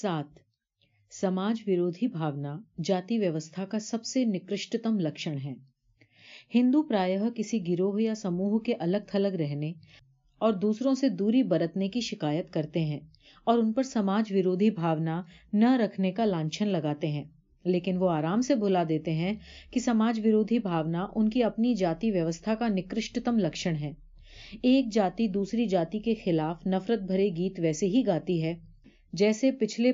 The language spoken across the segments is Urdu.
سات۔ سماج ویرودھی بھاونا جاتی ویوستھا کا سب سے نکرشتم لکشن ہے۔ ہندو پرایہ کسی گروہ یا سموہ کے الگ تھلگ رہنے اور دوسروں سے دوری برتنے کی شکایت کرتے ہیں اور ان پر سماج ویرودھی بھاونا نہ رکھنے کا لانچھن لگاتے ہیں۔ لیکن وہ آرام سے بھلا دیتے ہیں کہ سماج ویرودھی بھاونا ان کی اپنی جاتی ویوستھا کا نکرشتم لکشن ہے۔ ایک جاتی دوسری جاتی کے خلاف نفرت بھرے گیت ویسے ہی گاتی ہے۔ جیسے پچھلے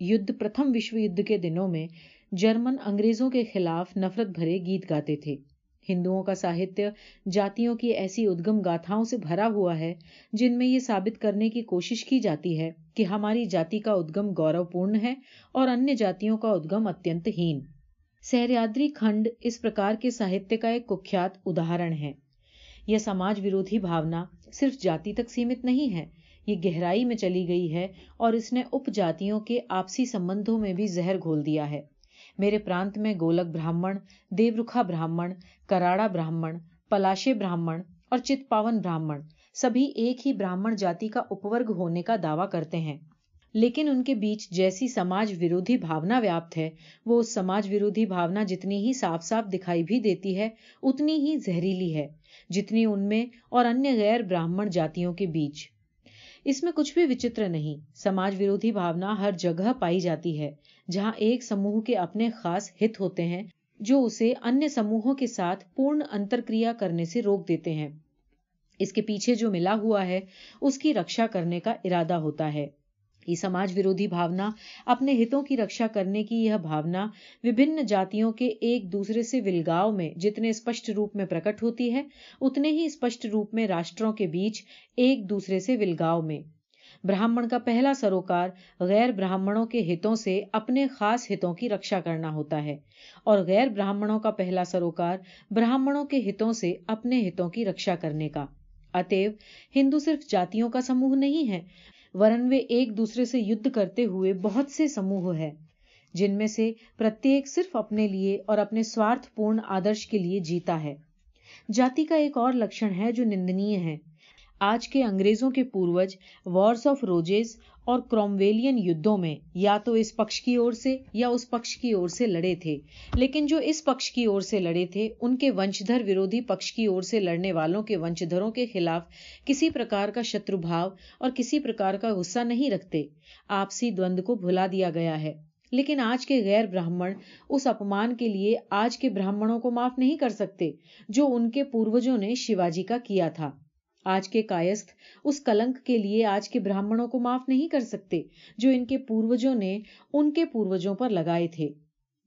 یدھ، پرتھم وشو یدھ کے دنوں میں جرمن انگریزوں کے خلاف نفرت بھرے گیت گاتے تھے۔ ہندوؤں کا ساہتیہ جاتیوں کی ایسی ادگم گاتھاؤں سے بھرا ہوا ہے جن میں یہ ثابت کرنے کی کوشش کی جاتی ہے کہ ہماری جاتی کا ادگم گورو پورن ہے اور ان جاتیوں کا ادگم اتنت ہین۔ سہریادری کھنڈ اس پرکار کے ساہتیہ کا ایک کخیات اداہرن ہے۔ یہ سماج ورودھی بھاونا صرف جاتی تک سیمت نہیں ہے یہ گہرائی میں چلی گئی ہے اور اس نے اپ جاتیوں کے آپسی سمبندھوں میں بھی زہر گھول دیا ہے۔ میرے پرانت میں گولک براہمن دیورکھا براہمن، کراڑا براہمن، پلاشے براہمن اور چت پاون براہمن سبھی ایک ہی براہمن جاتی کا اپورگ ہونے کا دعویٰ کرتے ہیں۔ لیکن ان کے بیچ جیسی سماج ورودھی بھاونا ویاپت ہے، وہ اس سماج ورودھی بھاونا جتنی ہی صاف صاف دکھائی بھی دیتی ہے، اتنی ہی زہریلی ہے، جتنی ان میں اور انیہ غیر براہمن جاتیوں کے بیچ۔ اس میں کچھ بھی وچتر نہیں۔ سماج ویرودھی بھاونا ہر جگہ پائی جاتی ہے، جہاں ایک سموہ کے اپنے خاص ہت ہوتے ہیں، جو اسے انیہ سموہوں کے ساتھ پورن انترکریا کرنے سے روک دیتے ہیں۔ اس کے پیچھے جو ملا ہوا ہے، اس کی رکشا کرنے کا ارادہ ہوتا ہے۔ کی سماج ورودھی بھاونا، اپنے ہتوں کی رکشا کرنے کی یہ بھاونا وبھن جاتیوں کے ایک دوسرے سے ولگاؤ میں جتنے اسپشٹ روپ میں پرکٹ ہوتی ہے، اتنے ہی اسپشٹ روپ میں راشٹروں کے بیچ ایک دوسرے سے ولگاؤ میں۔ براہمن کا پہلا سروکار غیر براہمنوں کے ہتوں سے اپنے خاص ہتوں کی رکشا کرنا ہوتا ہے، اور غیر براہمنوں کا پہلا سروکار براہمنوں کے ہتوں سے اپنے ہتوں کی رکشا کرنے کا۔ اتو ہندو صرف جاتیوں کا سموہ نہیں ہے ورن وہ ایک دوسرے سے یدھ کرتے ہوئے بہت سے سموہ ہے جن میں سے پرتیک صرف اپنے لیے اور اپنے سوارتھ پورن آدرش کے لیے جیتا ہے۔ جاتی کا ایک اور لکشن ہے جو نندنی ہے۔ آج کے انگریزوں کے پوروج وارس آف روجیز اور کرومویلین یدھوں میں یا تو اس پکش کی اور سے یا اس پکش کی اور سے لڑے تھے۔ لیکن جو اس پکش کی اور سے لڑے تھے، ان کے ونشدھر ورودھی پکش کی اور سے لڑنے والوں کے ونشدھروں کے خلاف کسی پرکار کا شتر بھاؤ اور کسی پرکار کا غصہ نہیں رکھتے۔ آپسی دوند کو بھلا دیا گیا ہے۔ لیکن آج کے غیر براہمن اس اپمان کے لیے آج کے براہمنوں کو معاف نہیں کر سکتے، جو ان کے پوروجوں نے شیواجی کا کیا تھا۔ آج کے کائست اس کلنک کے لیے آج کے براہمنوں کو معاف نہیں کر سکتے جو ان کے پوروجوں نے ان کے پوروجوں پر لگائے تھے۔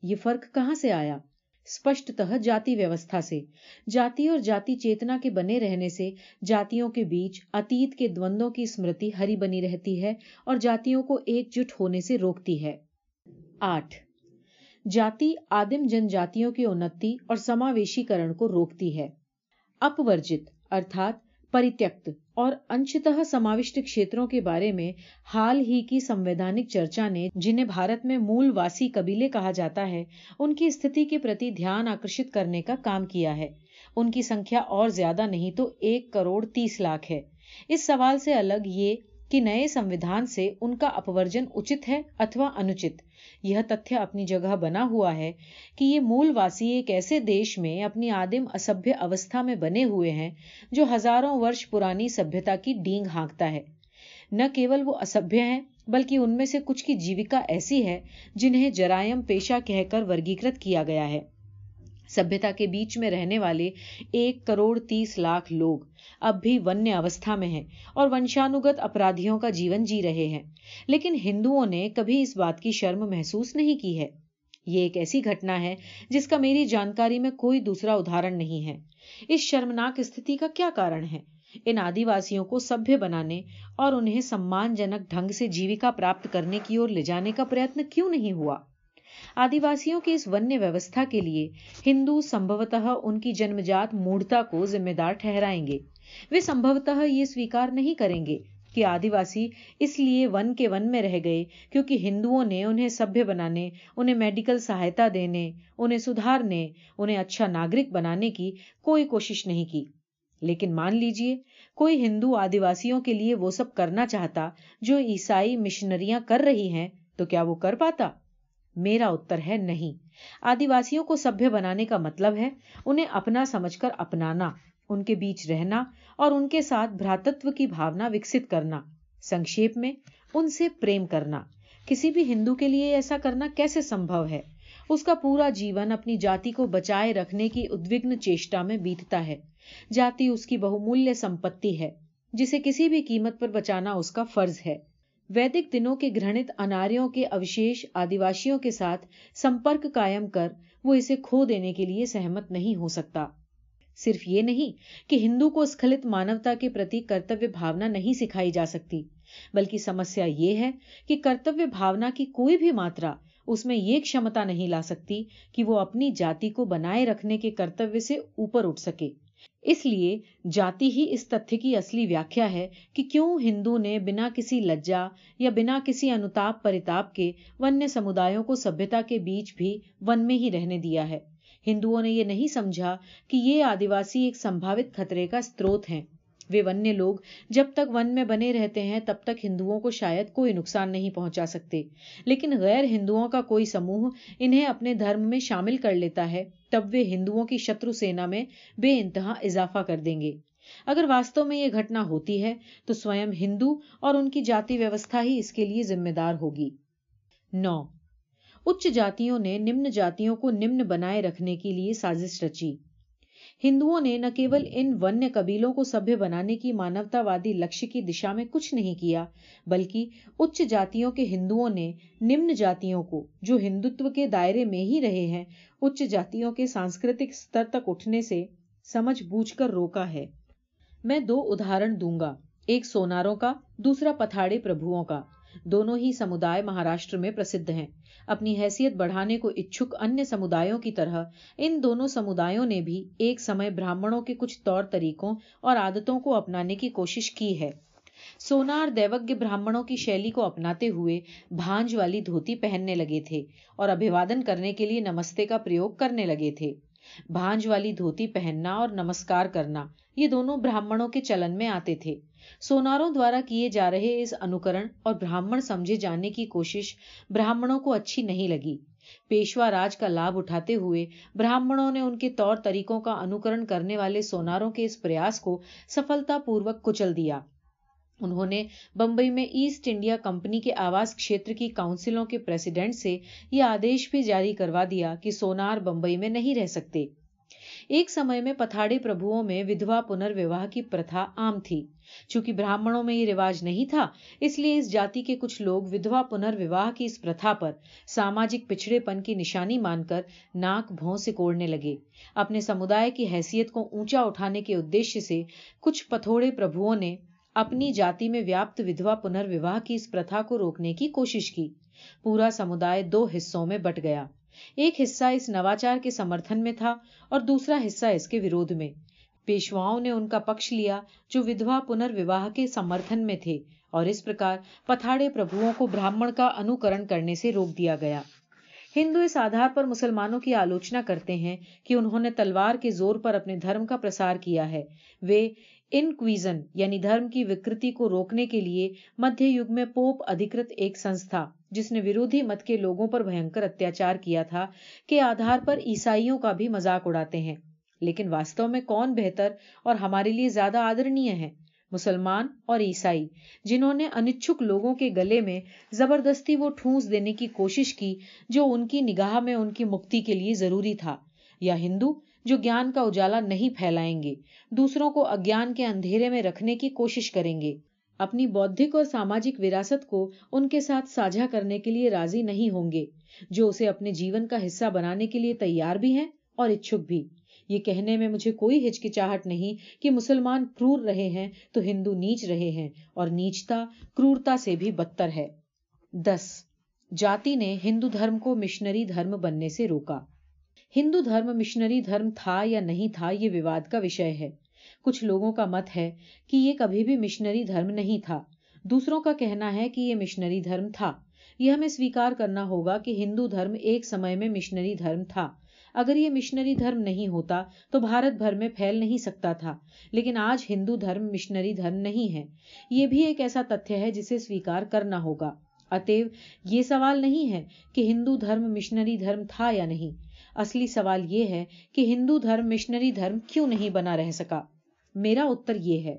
یہ فرق کہاں سے آیا؟ اسپشٹتہ جاتی ویوستھا سے۔ جاتی اور جاتی چیتنا کے بنے رہنے سے جاتیوں کے بیچ اتیت کے دوندوں کی اسمرتی ہری بنی رہتی ہے اور جاتیوں کو ایک جٹ ہونے سے روکتی ہے۔ آٹھ، جاتی آدم جن جاتیوں کی انتی اور سماویشی کرن کو روکتی ہے۔ اپورجت، ارتھات پریتیکت اور انشتہ سماوشٹ کھیتروں کے بارے میں حال ہی کی سنویدھانک چرچا نے جنہیں بھارت میں مول واسی قبیلے کہا جاتا ہے، ان کی استھتی کے پرتی دھیان آکرشت کرنے کا کام کیا ہے۔ ان کی سنکھیا اور زیادہ نہیں تو ایک کروڑ تیس لاکھ ہے۔ اس سوال سے الگ یہ کہ نئے سنویدھان سے ان کا اپورجن اچت ہے اتوا انچت یہ تتھیہ اپنی جگہ بنا ہوا ہے کہ یہ مول واسی ایک ایسے دیش میں اپنی آدم اسبھیہ اوستھا میں بنے ہوئے ہیں جو ہزاروں ورش پرانی سبھیتا کی ڈینگ ہانکتا ہے۔ نہ کیول وہ اسبھیہ ہیں بلکہ ان میں سے کچھ کی جیوکا ایسی ہے جنہیں جرائم پیشہ کہہ کر ورگیکرت کیا گیا ہے۔ سبھیتا کے بیچ میں رہنے والے ایک کروڑ تیس لاکھ لوگ اب بھی ونیہ اوستھا میں ہیں اور ونشانوگت اپرادھیوں کا جیون جی رہے ہیں۔ لیکن ہندوؤں نے کبھی اس بات کی شرم محسوس نہیں کی ہے۔ یہ ایک ایسی گھٹنا ہے جس کا میری جانکاری میں کوئی دوسرا ادھارن نہیں ہے۔ اس شرمناک استھتی کا کیا کارن ہے؟ ان آدی واسیوں کو سبھی بنانے اور انہیں سمان جنک ڈھنگ سے جیوکا پراپت کرنے کی اور لے جانے کا پریتن کیوں نہیں ہوا؟ آدیواسیوں کی اس ونیہ ویوستھا کے لیے ہندو سمبھوتہ ان کی جنم جات موڑتا کو ذمہ دار ٹھہرائیں گے۔ وہ سمبھوتہ یہ سویکار نہیں کریں گے کہ آدیواسی اس لیے ون کے ون میں رہ گئے کیونکہ ہندوؤں نے انہیں سبھی بنانے، انہیں میڈیکل سہایتا دینے، انہیں سدھارنے، انہیں اچھا ناگرک بنانے کی کوئی کوشش نہیں کی۔ لیکن مان لیجیے کوئی ہندو آدیواسیوں کے لیے وہ سب کرنا چاہتا جو عیسائی مشنریاں کر رہی ہیں تو کیا وہ کر پاتا؟ میرا اتر ہے نہیں۔ آدیواسیوں کو سبھی بنانے کا مطلب ہے انہیں اپنا سمجھ کر اپنانا، ان کے بیچ رہنا اور ان کے ساتھ بھراتتو کی بھاونا وکست کرنا سنکشیپ میں ان سے پریم کرنا۔ کسی بھی ہندو کے لیے ایسا کرنا کیسے سمبھو ہے؟ اس کا پورا جیون اپنی جاتی کو بچائے رکھنے کی ادوگن چیشٹا میں بیتتا ہے۔ جاتی اس کی بہمولیہ سمپتی ہے، جسے کسی بھی قیمت پر بچانا اس کا فرض ہے۔ ویدک دنوں کے گرہنت اناریوں کے اوشیش آدیواسیوں کے ساتھ سمپرک قائم کر وہ اسے کھو دینے کے لیے سہمت نہیں ہو سکتا۔ صرف یہ نہیں کہ ہندو کو اسکھلت مانوتا کے پرتی کرتویہ بھاونا نہیں سکھائی جا سکتی، بلکہ سمسیا یہ ہے کہ کرتویہ بھاونا کی کوئی بھی ماترا اس میں یہ کشمتا نہیں لا سکتی کہ وہ اپنی جاتی کو بنائے رکھنے کے کرتویہ سے اوپر اٹھ سکے۔ اس لیے جاتی ہی اس تتھیہ کی اصلی ویاخیا ہے کہ کیوں ہندو نے بنا کسی لجا یا بنا کسی انتاپ پرتاپ کے ونیہ سمدایوں کو سبھیتا کے بیچ بھی ون میں ہی رہنے دیا ہے۔ ہندوؤں نے یہ نہیں سمجھا کہ یہ آدیواسی ایک سمبھاوت خطرے کا سروت ہیں۔ وہ ونیہ لوگ جب تک ون میں بنے رہتے ہیں تب تک ہندوؤں کو شاید کوئی نقصان نہیں پہنچا سکتے۔ لیکن غیر ہندوؤں کا کوئی سموہ انہیں اپنے دھرم میں شامل کر لیتا ہے، تب وہ ہندوؤں کی شترو سینا میں بے انتہا اضافہ کر دیں گے۔ اگر واستو میں یہ گھٹنا ہوتی ہے تو سوئم ہندو اور ان کی جاتی ویوستھا ہی اس کے لیے ذمہ دار ہوگی۔ نو۔ اچ جاتیوں نے نمن جاتیوں کو نمن بنائے رکھنے کے لیے سازش رچی۔ ہندوؤں نے نہ کیول ان ونیہ قبیلوں کو سبھی بنانے کی مانوتا وادی لکش کی دشا میں کچھ نہیں کیا، بلکہ اچ جاتیوں کے ہندوؤں نے نمن جاتیوں کو، جو ہندوتو کے دائرے میں ہی رہے ہیں اچ جاتیوں کے سانسکرتک ستر تک اٹھنے سے سمجھ بوجھ کر روکا ہے۔ میں دو ادہرن دوں گا، ایک سوناروں کا، دوسرا پتھاڑے پربھوؤں کا۔ دونوں ہی سمدائے مہاراشٹر میں پرسدھ ہیں۔ اپنی حیثیت بڑھانے کو اچھک انیہ سمدایوں کی طرح، ان دونوں سمدایوں نے بھی ایک سمے براہمنوں کے کچھ طور طریقوں اور عادتوں کو اپنانے کی کوشش کی ہے۔ سونار دیوگیہ براہمنوں کی شیلی کو اپناتے ہوئے بھانج والی دھوتی پہننے لگے تھے اور ابھیوادن کرنے کے لیے نمستے کا پریوگ کرنے لگے تھے۔ بھانج والی دھوتی پہننا اور نمسکار کرنا، یہ دونوں براہمنوں کے چلن میں آتے تھے۔ سوناروں دوارا کیے جا رہے اس انوکرن اور براہمن سمجھے جانے کی کوشش براہمنوں کو اچھی نہیں لگی۔ پیشوا راج کا لابھ اٹھاتے ہوئے براہمنوں نے ان کے طور طریقوں کا انوکرن کرنے والے سوناروں کے اس پریاس کو سفلتا پوروک کچل دیا۔ انہوں نے بمبئی میں ایسٹ انڈیا کمپنی کے آواس کھیتر کی کاؤنسلوں کے پریسیڈنٹ سے یہ آدیش بھی جاری کروا دیا کہ سونار بمبئی میں نہیں رہ سکتے۔ ایک سمے میں پتھاڑے پربھوؤں میں ودوا پنرواہ کی پرتھا عام تھی۔ چونکہ براہمنوں میں یہ رواج نہیں تھا، اس لیے اس جاتی کے کچھ لوگ ودوا پنرواہ کی اس پرتھا پر ساماجک پچھڑے پن کی نشانی مان کر ناک بھون سے کوڑنے لگے۔ اپنے سمدائے کی حیثیت کو اونچا اٹھانے کے ادیش سے کچھ پتھوڑے پربھوؤں نے اپنی جاتی میں ویاپت ودوا پنرواہ کی اس پرتھا کو روکنے کی کوشش کی۔ پورا سمدائے دو حصوں میں بٹ گیا۔ ایک حصہ اس نواچار کے سمرتھن میں تھا اور دوسرا حصہ اس کے ورودھ میں۔ پیشواؤں نے ان کا پکش لیا جو ودوا پنرواہ کے سمرتھن میں تھے اور اس پرکار پتھاڑے پربھوؤں کو براہمن کا انوکرن کرنے سے روک دیا گیا۔ ہندو اس آدھار پر مسلمانوں کی آلوچنا کرتے ہیں کہ انہوں نے تلوار کے زور پر اپنے دھرم کا پرسار کیا ہے۔ وہ انکویزن یعنی دھرم کی وکرتی کو روکنے کے لیے مدھیہ یگ میں پوپ ادھکرت ایک سنستھا جس نے ورودھی مت کے لوگوں پر بھینکر اتیاچار کیا تھا کے آدھار پر عیسائیوں کا بھی مذاق اڑاتے ہیں۔ لیکن واستو میں کون بہتر اور ہمارے لیے زیادہ آدرنیہ ہے مسلمان اور عیسائی، جنہوں نے انچھک لوگوں کے گلے میں زبردستی وہ ٹھونس دینے کی کوشش کی جو ان کی نگاہ میں ان کی مکتی کے لیے ضروری تھا، یا ہندو جو گیان کا اجالا نہیں پھیلائیں گے۔ دوسروں کو اگیان کے اندھیرے میں رکھنے کی کوشش کریں گے۔ اپنی بودھک اور ساماجک وراثت کو ان کے ساتھ ساجھا کرنے کے لیے راضی نہیں ہوں گے، جو اسے اپنے جیون کا حصہ بنانے کے لیے تیار بھی ہیں اور اچھک بھی۔ یہ کہنے میں مجھے کوئی ہچکچاہٹ نہیں کہ مسلمان کرور رہے ہیں تو ہندو نیچ رہے ہیں اور نیچتا، کرورتا سے بھی بدتر ہے۔ دس۔ جاتی نے ہندو دھرم کو مشنری دھرم بننے سے روکا۔ ہندو دھرم مشنری دھرم تھا یا نہیں تھا یہ وواد کا وشے ہے۔ کچھ لوگوں کا مت ہے کہ یہ کبھی بھی مشنری دھرم نہیں تھا۔ دوسروں کا کہنا ہے کہ یہ مشنری دھرم تھا۔ یہ ہمیں سویکار کرنا ہوگا کہ ہندو دھرم ایک سمے میں مشنری دھرم تھا۔ اگر یہ مشنری دھرم نہیں ہوتا تو بھارت بھر میں پھیل نہیں سکتا تھا۔ لیکن آج ہندو دھرم مشنری دھرم نہیں ہے۔ یہ بھی ایک ایسا تتھیہ ہے جسے سویکار کرنا ہوگا۔ اتے یہ سوال نہیں ہے کہ ہندو دھرم مشنری دھرم تھا یا نہیں۔ اصلی سوال یہ ہے کہ ہندو دھرم مشنری دھرم کیوں نہیں بنا رہ سکا؟ میرا اتر یہ ہے،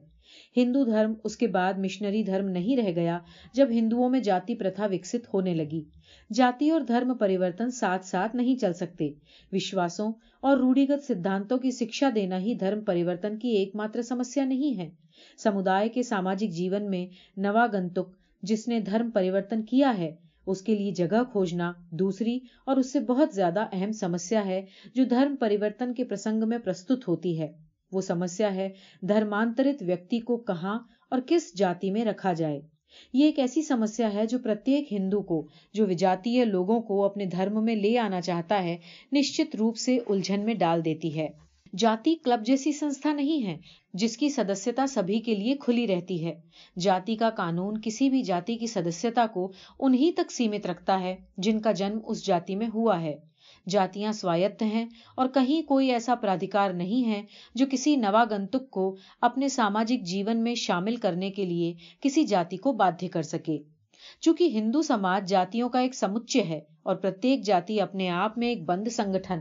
ہندو دھرم اس کے بعد مشنری دھرم نہیں رہ گیا جب ہندوؤں میں جاتی پرتھا وکست ہونے لگی۔ جاتی اور دھرم پریورتن ساتھ ساتھ نہیں چل سکتے۔ وشواسوں اور روڑیگت سدھانتوں کی شکشا دینا ہی دھرم پریورتن کی ایک ماتر سمسیا نہیں ہے۔ سمدائے کے ساماجک جیون میں نواگنتک، جس نے دھرم پریورتن کیا ہے اس کے لیے جگہ کھوجنا دوسری اور اس سے بہت زیادہ اہم سمسیا ہے جو دھرم پریورتن کے پرسنگ میں پرستت ہوتی ہے۔ وہ سمسیا ہے دھرمانترت ویکتی کو کہاں اور کس جاتی میں رکھا جائے۔ یہ ایک ایسی سمسیا ہے جو پرتیک ہندو کو، جو وجاتی لوگوں کو اپنے دھرم میں لے آنا چاہتا ہے، نشچت روپ سے الجھن میں ڈال دیتی ہے۔ جاتی کلب جیسی سنستھا نہیں ہے، جس کی سدسیتا سبھی کے لیے کھلی رہتی ہے۔ جاتی کا قانون کسی بھی جاتی کی سدسیتا کو انہی تک سیمت رکھتا ہے جن کا جنم اس جاتی میں ہوا ہے۔ جاتیاں سوایت ہیں اور کہیں کوئی ایسا پرادھکار نہیں ہے جو کسی نواگنتک کو اپنے ساماجک جیون میں شامل کرنے کے لیے کسی جاتی کو بادھیہ کر سکے۔ چونکہ ہندو سماج جاتیوں کا ایک سمچے ہے اور پرتیک جاتی اپنے آپ میں ایک بند سنگٹھن۔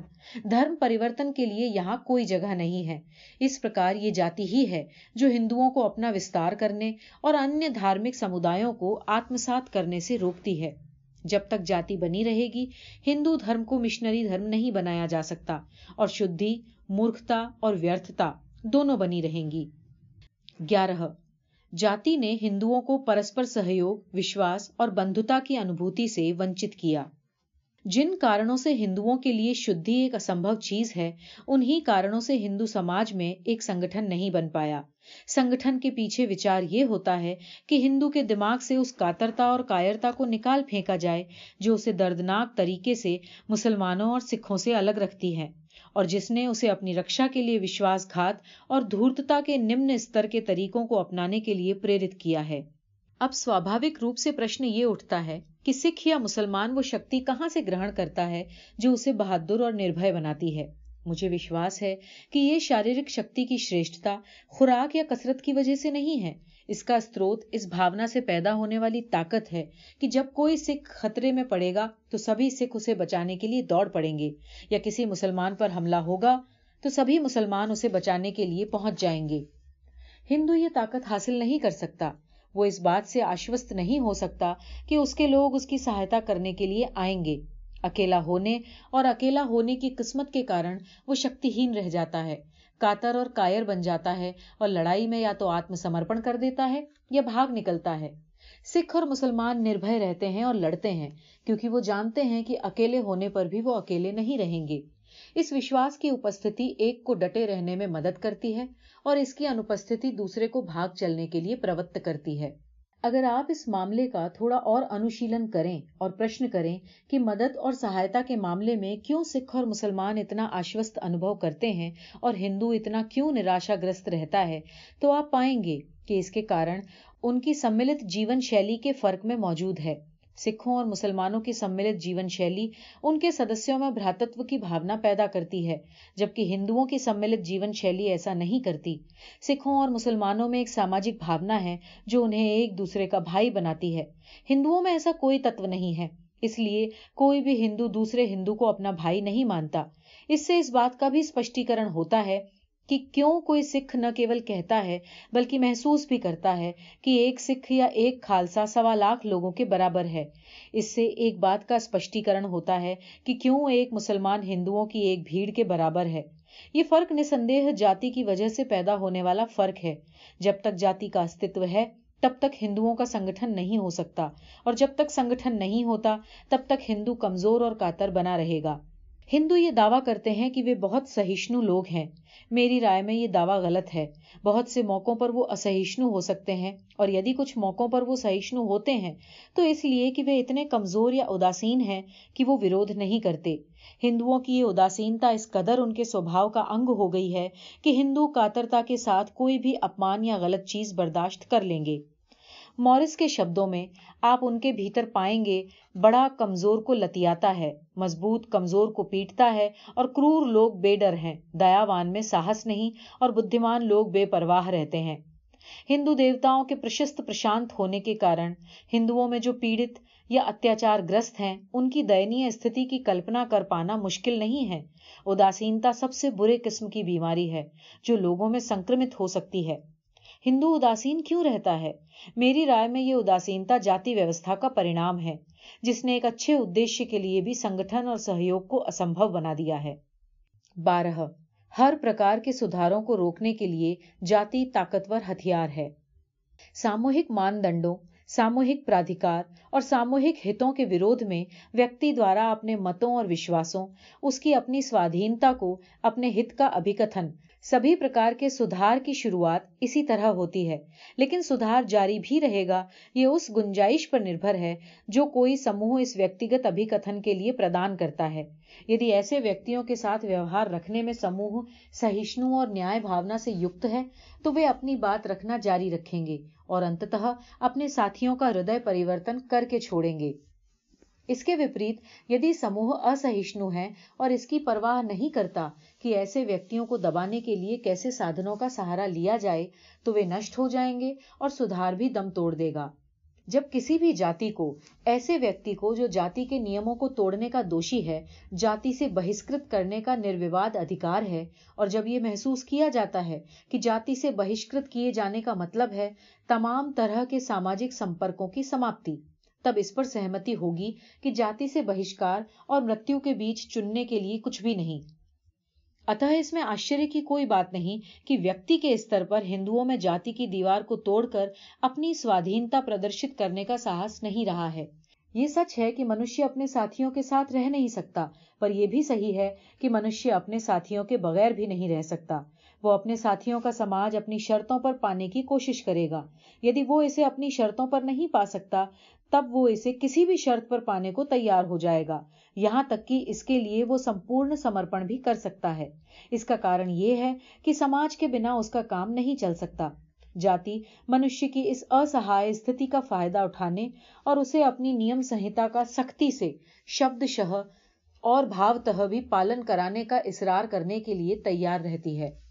دھرم پریورتن کے لیے یہاں کوئی جگہ نہیں ہے۔ اس پرکار یہ جاتی ہی ہے جو ہندوؤں کو اپنا وستار کرنے اور انیہ دھارمک سمدایوں کو آتمسات کرنے سے روکتی ہے۔ جب تک جاتی بنی رہے گی، ہندو دھرم کو مشنری دھرم نہیں بنایا جا سکتا اور شدھی، مورکھتا اور ویرتھتا دونوں بنی رہیں گی۔ گیارہ جاتی نے ہندوؤں کو پرسپر سہیوگ، وشواس اور بندھتا کی انبھوتی سے ونچت کیا۔ جن کارنوں سے ہندوؤں کے لیے شدھی ایک اسمبھو چیز ہے، انہی کارنوں سے ہندو سماج میں ایک سنگھن نہیں بن پایا۔ سنگھن کے پیچھے وچار یہ ہوتا ہے کہ ہندو کے دماغ سے اس کاترتا اور کائرتا کو نکال پھینکا جائے، جو اسے دردناک طریقے سے مسلمانوں اور سکھوں سے الگ رکھتی ہے۔ اور جس نے اسے اپنی رکشا کے لیے وشواس گھات اور دھورتتا کے نمن استر کے طریقوں کو اپنانے کے لیے پریرت کیا ہے۔ اب سواوک روپ سے پرشن یہ اٹھتا ہے کہ سکھ یا مسلمان وہ شکتی کہاں سے گرہن کرتا ہے جو اسے بہادر اور نربھے بناتی ہے۔ مجھے وشواس ہے کہ یہ شارک شکتی کی شریشٹتا خوراک یا کثرت کی وجہ سے نہیں ہے۔ اس کا سروت اس بھاونا سے پیدا ہونے والی طاقت ہے کہ جب کوئی سکھ خطرے میں پڑے گا تو سبھی سکھ اسے بچانے کے لیے دوڑ پڑیں گے یا کسی مسلمان پر حملہ ہوگا تو سبھی مسلمان اسے بچانے کے لیے پہنچ جائیں گے۔ ہندو یہ طاقت حاصل نہیں کر سکتا۔ وہ اس بات سے آشوست نہیں ہو سکتا کہ اس کے لوگ اس کی سہایتا کرنے کے لیے آئیں گے۔ اکیلا ہونے اور اکیلا ہونے کی قسمت کے کارن وہ شکتی ہین رہ جاتا ہے۔ کاتر اور کائر بن جاتا ہے اور لڑائی میں یا تو آتم سمرپن کر دیتا ہے یا بھاگ نکلتا ہے۔ سکھ اور مسلمان نربھے رہتے ہیں اور لڑتے ہیں، کیونکہ وہ جانتے ہیں کہ اکیلے ہونے پر بھی وہ اکیلے نہیں رہیں گے۔ اس وشواس کی اپستھتی ایک کو ڈٹے رہنے میں مدد کرتی ہے اور اس کی انوپستھتی دوسرے کو بھاگ چلنے کے لیے پروت کرتی ہے۔ اگر آپ اس معاملے کا تھوڑا اور انوشیلن کریں اور پرشن کریں کہ مدد اور سہایتا کے معاملے میں کیوں سکھ اور مسلمان اتنا آشوست انبھو کرتے ہیں اور ہندو اتنا کیوں نراشا گرست رہتا ہے، تو آپ پائیں گے کہ اس کے کارن ان کی سملت جیون شیلی کے فرق میں موجود ہے۔ سکھوں اور مسلمانوں کی سملت جیون شیلی ان کے سدسیوں میں بھراتتو کی بھاونا پیدا کرتی ہے، جبکہ ہندوؤں کی سملت جیون شیلی ایسا نہیں کرتی۔ سکھوں اور مسلمانوں میں ایک ساماجک بھاونا ہے جو انہیں ایک دوسرے کا بھائی بناتی ہے۔ ہندوؤں میں ایسا کوئی تتو نہیں ہے، اس لیے کوئی بھی ہندو دوسرے ہندو کو اپنا بھائی نہیں مانتا۔ اس سے اس بات کا بھی اسپشٹیکرن ہوتا ہے کہ کیوں کوئی سکھ نہ کیول کہتا ہے، بلکہ محسوس بھی کرتا ہے کہ ایک سکھ یا ایک خالصہ سوا لاکھ لوگوں کے برابر ہے۔ اس سے ایک بات کا اسپشٹیکرن ہوتا ہے کہ کیوں ایک مسلمان ہندوؤں کی ایک بھیڑ کے برابر ہے۔ یہ فرق نسندیہ جاتی کی وجہ سے پیدا ہونے والا فرق ہے۔ جب تک جاتی کا استتو ہے، تب تک ہندوؤں کا سنگھن نہیں ہو سکتا، اور جب تک سنگھن نہیں ہوتا، تب تک ہندو کمزور اور کاتر بنا رہے گا۔ ہندو یہ دعویٰ کرتے ہیں کہ وہ بہت سہیشنو لوگ ہیں۔ میری رائے میں یہ دعویٰ غلط ہے۔ بہت سے موقعوں پر وہ اسہیشنو ہو سکتے ہیں اور یدی کچھ موقعوں پر وہ سہیشنو ہوتے ہیں، تو اس لیے کہ وہ اتنے کمزور یا اداسین ہیں کہ وہ ورودھ نہیں کرتے۔ ہندوؤں کی یہ اداسینتا اس قدر ان کے سوبھاؤ کا انگ ہو گئی ہے کہ ہندو کاترتا کے ساتھ کوئی بھی اپمان یا غلط چیز برداشت کر لیں گے۔ مورس کے شبدوں میں آپ ان کے بھیتر پائیں گے، بڑا کمزور کو لتیاتا ہے، مضبوط کمزور کو پیٹتا ہے اور کرور لوگ بے ڈر ہیں۔ دیاوان میں ساہس نہیں اور بدھیمان لوگ بے پرواہ رہتے ہیں۔ ہندو دیوتاؤں کے پرشست پرشانت ہونے کے کارن ہندوؤں میں جو پیڑت یا اتیاچار گرست ہیں، ان کی دینی استھتی کی کلپنا کر پانا مشکل نہیں ہے۔ اداسینتا سب سے برے قسم کی بیماری ہے جو لوگوں میں سنکرمت ہو سکتی ہے۔ ہندو اداسین کیوں رہتا ہے؟ میری رائے میں یہ اداسینتا جاتی ویوستھا کا پرینام ہے، جس نے ایک اچھے ادیش کے لیے بھی سنگٹھن اور سہیوگ کو اسمبھو بنا دیا ہے۔ بارہ، ہر پرکار کے سدھاروں کو روکنے کے لیے جاتی طاقتور ہتھیار ہے۔ ساموہک ماندنڈوں ساموہک پرادھیکار اور ساموہک ہتوں کے ورودھ میں ویکتی دوارا اپنے متوں اور وشواسوں، اس کی اپنی سوادھینتا کو اپنے ہت کا ابھیکتھن سبھی پرکار کے سدھار کی شروعات اسی طرح ہوتی ہے، لیکن سدھار جاری بھی رہے گا، یہ اس گنجائش پر نربھر ہے جو کوئی سموہ اس ویکتیگت ابھیکتھن کے لیے پردان کرتا ہے۔ یدی ایسے ویکتیوں کے ساتھ ویوہار رکھنے میں سموہ سہیشنو اور نیائے بھاونا سے یکت ہے، تو وہ اپنی بات رکھنا جاری رکھیں گے اور انتتہ اپنے ساتھیوں کا ہردے پریورتن کر کے چھوڑیں گے۔ اس کے وپریت یدی سموہ اسہیشنو ہے اور اس کی پرواہ نہیں کرتا کہ ایسے ویکتیوں کو دبانے کے لیے کیسے سادھنوں کا سہارا لیا جائے، تو وہ نشٹ ہو جائیں گے اور سدھار بھی دم توڑ دے گا۔ جب کسی بھی جاتی کو، ایسے ویکتی کو جو جاتی کے نیموں کو توڑنے کا دوشی ہے، جاتی سے بہشکرت کرنے کا نرواد ادھیکار ہے، اور جب یہ محسوس کیا جاتا ہے کہ جاتی سے بہشکرت کیے جانے کا مطلب ہے، تمام طرح کے ساماجک سمپرکوں کی سماپتی۔ تب اس پر سہمتی ہوگی کہ جاتی سے بہشکار اور مرتیو کے بیچ چننے کے لیے کچھ بھی نہیں۔ اتہ اس میں آشچر کی کوئی بات نہیں کہ ویکتی کے استر پر ہندوؤں میں جاتی کی دیوار کو توڑ کر اپنی سوادھینتا پردرشت کرنے کا ساہس نہیں رہا ہے۔ یہ سچ ہے کہ منشیہ اپنے ساتھیوں کے ساتھ رہ نہیں سکتا، پر یہ بھی صحیح ہے کہ منشیہ اپنے ساتھیوں کے بغیر بھی نہیں رہ سکتا۔ وہ اپنے ساتھیوں کا سماج اپنی شرطوں پر پانے کی کوشش کرے گا۔ یدی وہ اسے اپنی شرطوں پر نہیں پا سکتا، تب وہ اسے کسی بھی شرط پر پانے کو تیار ہو جائے گا۔ یہاں تک کہ اس کے لیے وہ سمپورن سمرپن بھی کر سکتا ہے۔ اس کا کارن یہ ہے کہ سماج کے بنا اس کا کام نہیں چل سکتا۔ جاتی منشیہ کی اس اسہائے استھتی کا فائدہ اٹھانے اور اسے اپنی نیم سنہتا کا سختی سے شبد شہ اور بھاوتہ بھی پالن کرانے کا اصرار کرنے کے لیے تیار رہتی ہے۔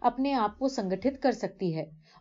اپنے آپ کو سنگٹھت کر سکتی ہے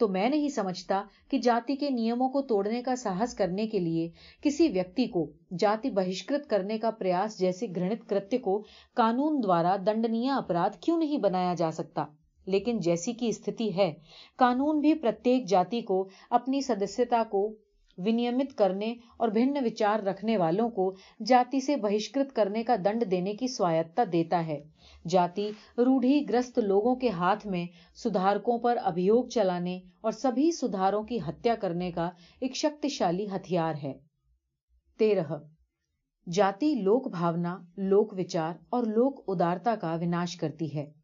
تو میں نہیں سمجھتا کہ جاتی کے نیموں کو توڑنے کا ساہس کرنے کے لیے کسی ویکتی کو جاتی بہشکرت کرنے کا پریاس جیسے گھنت کرتیہ کو قانون دوارا دنڈنیہ اپرادھ کیوں نہیں بنایا جا سکتا؟ لیکن جیسی کی استھتی ہے، قانون بھی پرتیک جاتی کو اپنی سدسیتا کو ونیمت کرنے اور بھن وچار رکھنے والوں کو جاتی سے بہشکرت کرنے کا دنڈ دینے کی سوایتتا دیتا ہے۔ جاتی روڑھی گرست لوگوں کے ہاتھ میں سدھارکوں پر ابھیوگ چلانے اور سبھی سدھاروں کی ہتیا کرنے کا ایک شکتیشالی ہتھیار ہے۔ تیرہ، جاتی لوک بھاونا، لوک وچار اور لوک ادارتا کا وناش کرتی ہے۔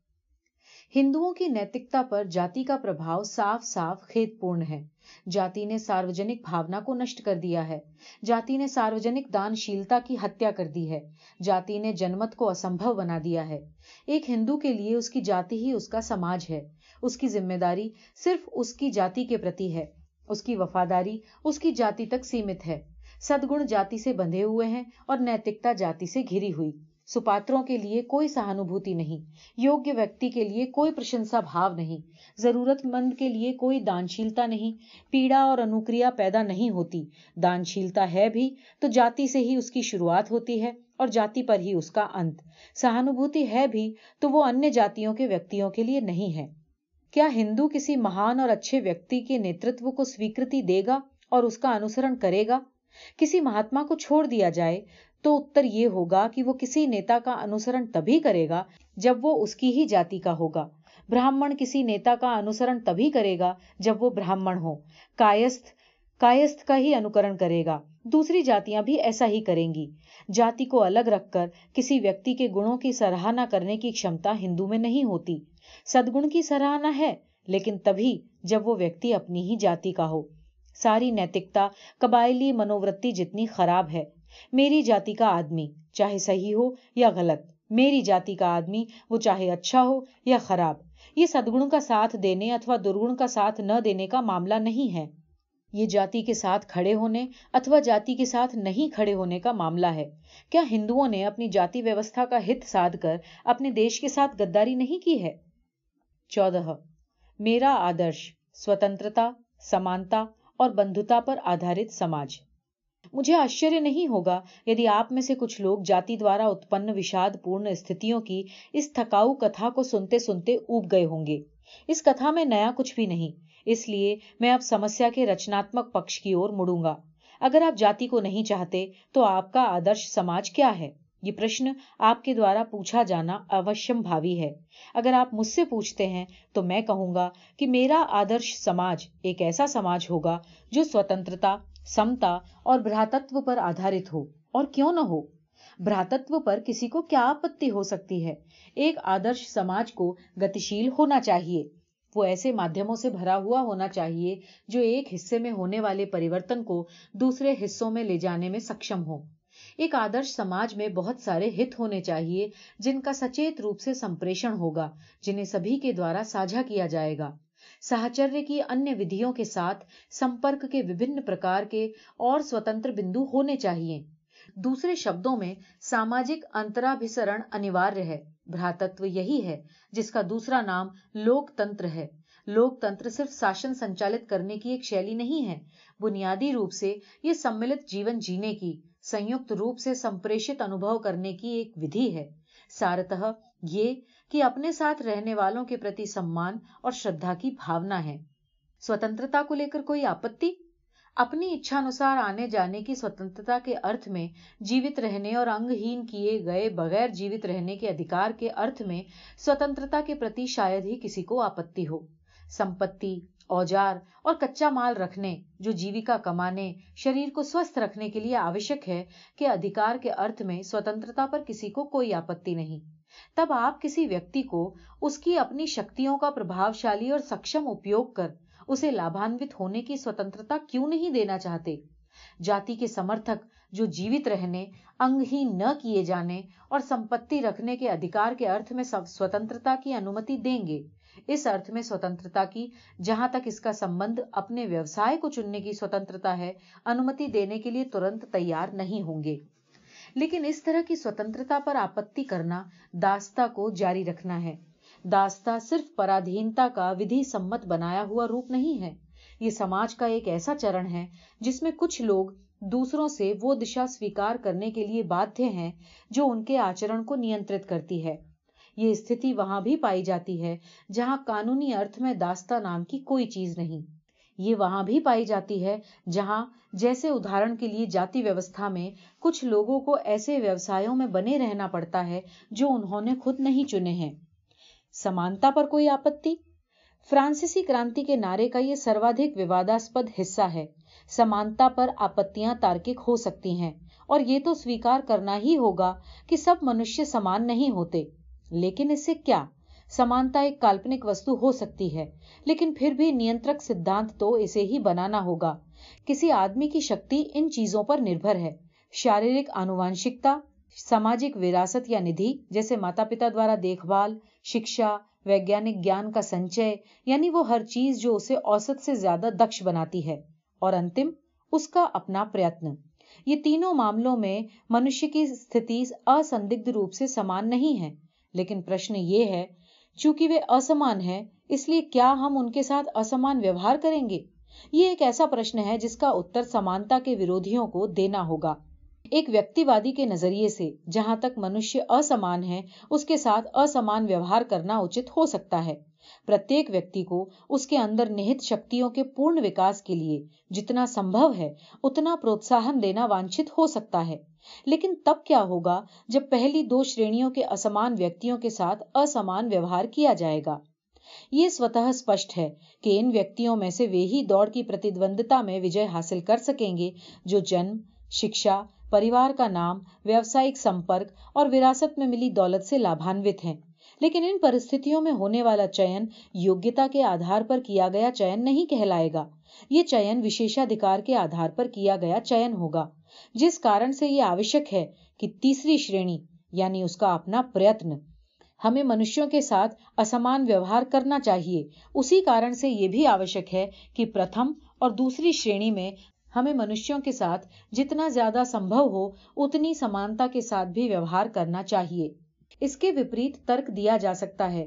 ہندوؤں کی نیتکتا پر جاتی کا پربھاؤ صاف صاف کھیت پورن ہے۔ جاتی نے ساروجنک بھاونا کو نشٹ کر دیا ہے۔ جاتی نے ساروجنک دان شیلتا کی ہتیا کر دی ہے۔ جاتی نے جنمت کو اسمبھو بنا دیا ہے۔ ایک ہندو کے لیے اس کی جاتی ہی اس کا سماج ہے۔ اس کی ذمہ داری صرف اس کی جاتی کے پرتی ہے۔ اس کی وفاداری اس کی جاتی تک سیمت ہے۔ سدگن جاتی سے بندھے ہوئے ہیں اور نیتکتا جاتی سے گھری ہوئی۔ سپاتروں کے لیے کوئی سہانوبھوتی نہیں، یوگیہ ویکتی کے لیے کوئی پرشنسا بھاو نہیں، ضرورت مند کے لیے کوئی دانشیلتا نہیں، پیڑا اور انوکریا پیدا نہیں ہوتی، دانشیلتا ہے بھی تو جاتی سے ہی اس کی شروعات ہوتی ہے اور جاتی پر ہی اس کا انت۔ سہانوبھوتی ہے بھی تو وہ انیہ جاتیوں کے ویکتیوں کے لیے نہیں ہے۔ کیا ہندو کسی مہان اور اچھے ویکتی کے نیترتو کو سویکرتی دے گا اور اس کا انوسرن کرے گا؟ کسی مہاتما کو چھوڑ دیا جائے تو اتر یہ ہوگا کہ وہ کسی نیتا کا انوسرن تبھی کرے گا جب وہ اس کی ہی جاتی کا ہوگا۔ براہمن کسی نیتا کا انوسرن تبھی کرے گا جب وہ براہمن ہو کایست کایست کا ہی انوکرن کرے گا۔ دوسری جاتیاں بھی ایسا ہی کریں گی۔ جاتی کو الگ رکھ کر کسی ویکتی کے گنوں کی سراہنا کرنے کی کشمتا ہندو میں نہیں ہوتی۔ سدگن کی سراہنا ہے، لیکن تبھی جب وہ ویکتی اپنی ہی جاتی کا ہو۔ ساری نیتکتا، قبائلی منوورتی جتنی خراب ہے میری جاتی کا آدمی، چاہے صحیح ہو یا غلط، میری جاتی کا آدمی، وہ چاہے اچھا ہو یا خراب، یہ سدگن کا ساتھ دینے اتوا درگن کا ساتھ نہ دینے کا معاملہ نہیں ہے۔ یہ جاتی کے ساتھ کھڑے ہونے اتوا جاتی کے ساتھ نہیں کھڑے ہونے کا معاملہ ہے۔ کیا ہندوؤں نے اپنی جاتی ویوستھا کا ہت سادھ کر اپنے دیش کے ساتھ گداری نہیں کی ہے؟ چودہ، میرا آدرش سوتنتا سمانتا اور بندھوتا پر آدھارت سماج۔ مجھے آشچر نہیں ہوگا یدی آپ میں سے کچھ لوگ جاتی دوارا اتپن وشاد پورن استھتیوں کی اس تھکاؤ کتھا کو سنتے سنتے اوب گئے ہوں گے۔ اس کتھا میں نیا کچھ بھی نہیں، اس لیے میں اب سمسیا کے رچناتمک پکش کی اور مڑوں گا۔ اگر آپ جاتی کو نہیں چاہتے تو آپ کا آدرش سماج کیا ہے؟ یہ پرشن آپ کے دوارا پوچھا جانا اوشم بھاوی ہے۔ اگر آپ مجھ سے پوچھتے ہیں تو میں کہوں گا کہ میرا آدرش سماج ایک ایسا سماج ہوگا جو سوتنترتا سمتا اور براتتو پر آدھارت ہو اور کیوں نہ ہو؟ براتتو پر کسی کو کیا آپتی ہو سکتی ہے؟ ایک آدرش سماج کو گتیشیل ہونا چاہیے۔ وہ ایسے مادھیموں سے بھرا ہوا ہونا چاہیے جو ایک حصے میں ہونے والے پریورتن کو دوسرے حصوں میں لے جانے میں سکشم ہو ایک آدرش سماج میں بہت سارے ہت ہونے چاہیے جن کا سچیت روپ سے سمپریشن ہوگا، جنہیں سبھی کے دوارا ساجھا کیا جائے گا۔ سہاچریہ کی انیہ ودھیوں کے ساتھ سمپرک کے وبھن پرکار کے اور سوتنتر بندو ہونے چاہیے۔ دوسرے شبدوں میں ساماجک انترابھسرن انیواریہ ہے۔ بھراتتو یہی ہے جس کا دوسرا نام لوک تنتر ہے۔ لوک تنتر صرف شاسن سنچالت کرنے کی ایک شیلی نہیں ہے۔ بنیادی روپ سے یہ سملت جیون جینے کی سنیکت روپ سے سمپریشت انوبھو کرنے کی ایک ودھی ہے۔ سارتہ، یہ کہ اپنے ساتھ رہنے والوں کے پرتی سمان اور شردھا کی بھاونا ہے۔ سوتنترتا کو لے کر کوئی آپتی؟ اپنی اچھانسار آنے جانے کی سوتنتا کے ارتھ میں جیوت رہنے اور انگ ہین کیے گئے بغیر جیوت رہنے کے ادھیکار کے ارتھ میں سوتنتا کے پرتی شاید ہی کسی کو آپتی ہو۔ سمپتی اوجار اور کچا مال رکھنے جو جیوکا کمانے، شریر کو سوستھ رکھنے کے لیے آوشک ہے کہ ادھکار کے ارتھ میں سوتنتا پر کسی کو کوئی آپتی نہیں۔ تب آپ کسی ویکتی کو اس کی اپنی شکتوں کا پربھاوشالی اور سکشم اپیوگ کر اسے لابھانوت ہونے کی سوتنترتا کیوں نہیں دینا چاہتے؟ جاتی کے سمرتھک جو جیوت رہنے، انگ ہی نہ کیے جانے اور سمپتی رکھنے کے ادھیکار کے ارتھ میں سوتنترتا کی انمتی دیں گے۔ اس ارتھ میں سوتنترتا کی، جہاں تک اس کا سمبند اپنے ویوسائے کو چننے کی سوتنترتا ہے انمتی دینے کے لیے ترنت تیار نہیں ہوں گے۔ لیکن اس طرح کی سوتنترتا پر آپتی کرنا داستا کو جاری رکھنا ہے۔ داستا صرف پرادھینتا کا ودھی سمت بنایا ہوا روپ نہیں ہے۔ یہ سماج کا ایک ایسا چرن ہے جس میں کچھ لوگ دوسروں سے وہ دشا سویکار کرنے کے لیے بادھے ہیں جو ان کے آچرن کو نیترت کرتی ہے۔ یہ استھتی وہاں بھی پائی جاتی ہے، جہاں قانونی ارتھ میں داستہ نام کی کوئی چیز نہیں۔ یہ وہاں بھی پائی جاتی ہے، جہاں جیسے ادہرن کے لیے جاتی ویوستھا میں کچھ لوگوں کو ایسے ویوسایوں میں بنے رہنا پڑتا ہے جو انہوں نے خود نہیں چنے ہیں۔ سمانتا پر کوئی آپتی؟ فرانسیسی کرانتی کے نعرے کا یہ سروادھک وواداسپد حصہ ہے۔ سمانتا پر آپتیاں تارکک ہو سکتی ہیں، اور یہ تو سویکار کرنا ہی ہوگا کہ سب منشیہ سمان نہیں ہوتے۔ لیکن اس سے کیا؟ سمانتا ایک کالپنک وستو ہو سکتی ہے، لیکن پھر بھی نیترک سدھانت تو اسے ہی بنانا ہوگا۔ کسی آدمی کی شکتی ان چیزوں پر نربھر ہے۔ شاریرک آنوانشکتا ساماجک وراثت یا ندھی، جیسے ماتا پتا دوارا دیکھ بھال، شکشا، ویگیانک گیان کا سنچے یعنی وہ ہر چیز جو اسے اوسط سے زیادہ دکش بناتی ہے۔ اور انتم، اس کا اپنا پریتن یہ تینوں معاملوں میں منشی کی استھتی اسندگھ روپ سے سمان نہیں ہے۔ لیکن پرشن یہ ہے، چونکہ وہ اسمان ہے اس لیے کیا ہم ان کے ساتھ اسمان ویوہار کریں گے؟ یہ ایک ایسا پرشن ہے جس کا اتر سمانتا کے ویرویوں کو دینا ہوگا۔ ایک ویکتی وادی کے نظریے سے، جہاں تک منشی اسمان ہے اس کے ساتھ اسمان ویوہار کرنا اچت ہو سکتا ہے۔ پرتیک ویکتی کو اس کے اندر نہت شکتیوں کے پورن وکاس کے لیے جتنا سمبھو ہے، اتنا پروتساہن دینا وانچت ہو سکتا ہے۔ لیکن تب کیا ہوگا جب پہلی دو شرینیوں کے اسمان ویکتوں کے ساتھ اسمان ویوہار کیا جائے گا؟ یہ سوتہ اسپشٹ ہے کہ ان ویکتیوں میں سے وہی دوڑ کی پرتیدوندتا میں وجے حاصل کر سکیں گے جو جنم، شکشا، پریوار کا نام، ویوسائک سمپرک اور وراثت میں ملی دولت سے لابھانوت ہیں۔ لیکن ان پرستھتیوں میں ہونے والا چین یوگیتا کے آدھار پر کیا گیا چین نہیں کہلائے گا۔ یہ چین وشیشادھکار کے آدھار پر کیا گیا چین ہوگا۔ جس کارن سے یہ آوشک ہے کہ تیسری شرینی یعنی اس کا اپنا پریتن، ہمیں منشیوں کے ساتھ اسمان ویوہار کرنا چاہیے۔ اسی کارن سے یہ بھی آوشک ہے کہ پرتھم اور دوسری شرینی میں ہمیں منشیوں کے ساتھ جتنا زیادہ سمبھو ہو، اتنی سمانتا کے ساتھ بھی ویوہار کرنا چاہیے۔ اس کے وپریت ترک دیا جا سکتا ہے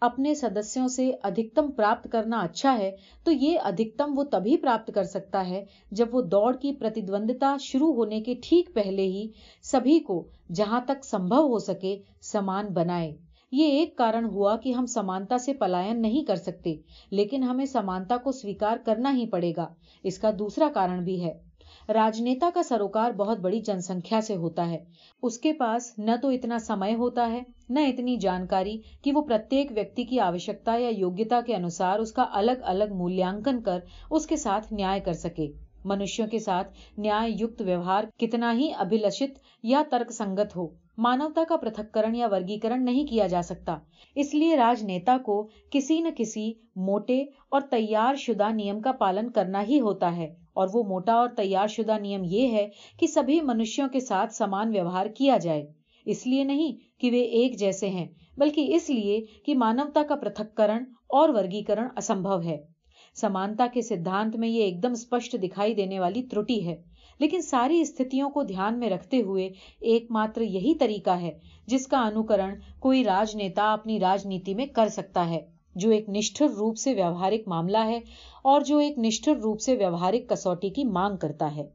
اپنے سدسیوں سے ادھکتم پراپت کرنا اچھا ہے، تو یہ ادھکتم وہ تبھی پراپت کر سکتا ہے جب وہ دوڑ کی پرتیدوندتا شروع ہونے کے ٹھیک پہلے ہی سبھی کو جہاں تک سمبھو ہو سکے سمان بنائے۔ یہ ایک کارن ہوا کہ ہم سمانتا سے پلائن نہیں کر سکتے، لیکن ہمیں سمانتا کو سویکار کرنا ہی پڑے گا۔ اس کا دوسرا کارن بھی ہے۔ راجنیتا کا سروکار بہت بڑی جن سنکھیا سے ہوتا ہے۔ اس کے پاس نہ تو اتنا سمے ہوتا ہے، نہ اتنی جانکاری کہ وہ پرتیک ویکتی کی آوشکتا یا یوگیتا کے انوسار اس کا الگ الگ مولیانکن کر اس کے ساتھ نیا کر سکے۔ منشیوں کے ساتھ نیا یوکت ویوہار کتنا ہی ابھیلشت یا ترک سنگت ہو، مانوتا کا پرتھکرن یا ورگیکرن نہیں کیا جا سکتا۔ اس لیے راج نیتا کو کسی نہ کسی موٹے اور تیار شدہ نیم کا پالن کرنا ہی ہوتا ہے۔ اور وہ موٹا اور تیار شدہ نیم یہ ہے کہ سبھی منشیوں کے ساتھ سمان ویوہار کیا جائے۔ اس لیے نہیں کہ وہ ایک جیسے ہیں، بلکہ اس لیے کہ مانوتا کا پرتھک کرن اور ورگیکرن اسمبھو ہے۔ سمانتا کے سدھانت میں یہ ایک دم اسپشٹ دکھائی دینے والی ترٹی ہے۔ لیکن ساری استھتیوں کو دھیان میں رکھتے ہوئے ایک ماتر یہی طریقہ ہے جس کا انوکرن کوئی راج نیتا اپنی راجنیتی میں کر سکتا ہے۔ جو ایک نشٹر روپ سے ویوہارک معاملہ ہے اور جو ایک نشٹر روپ سے ویوہارک کسوٹی کی مانگ کرتا ہے۔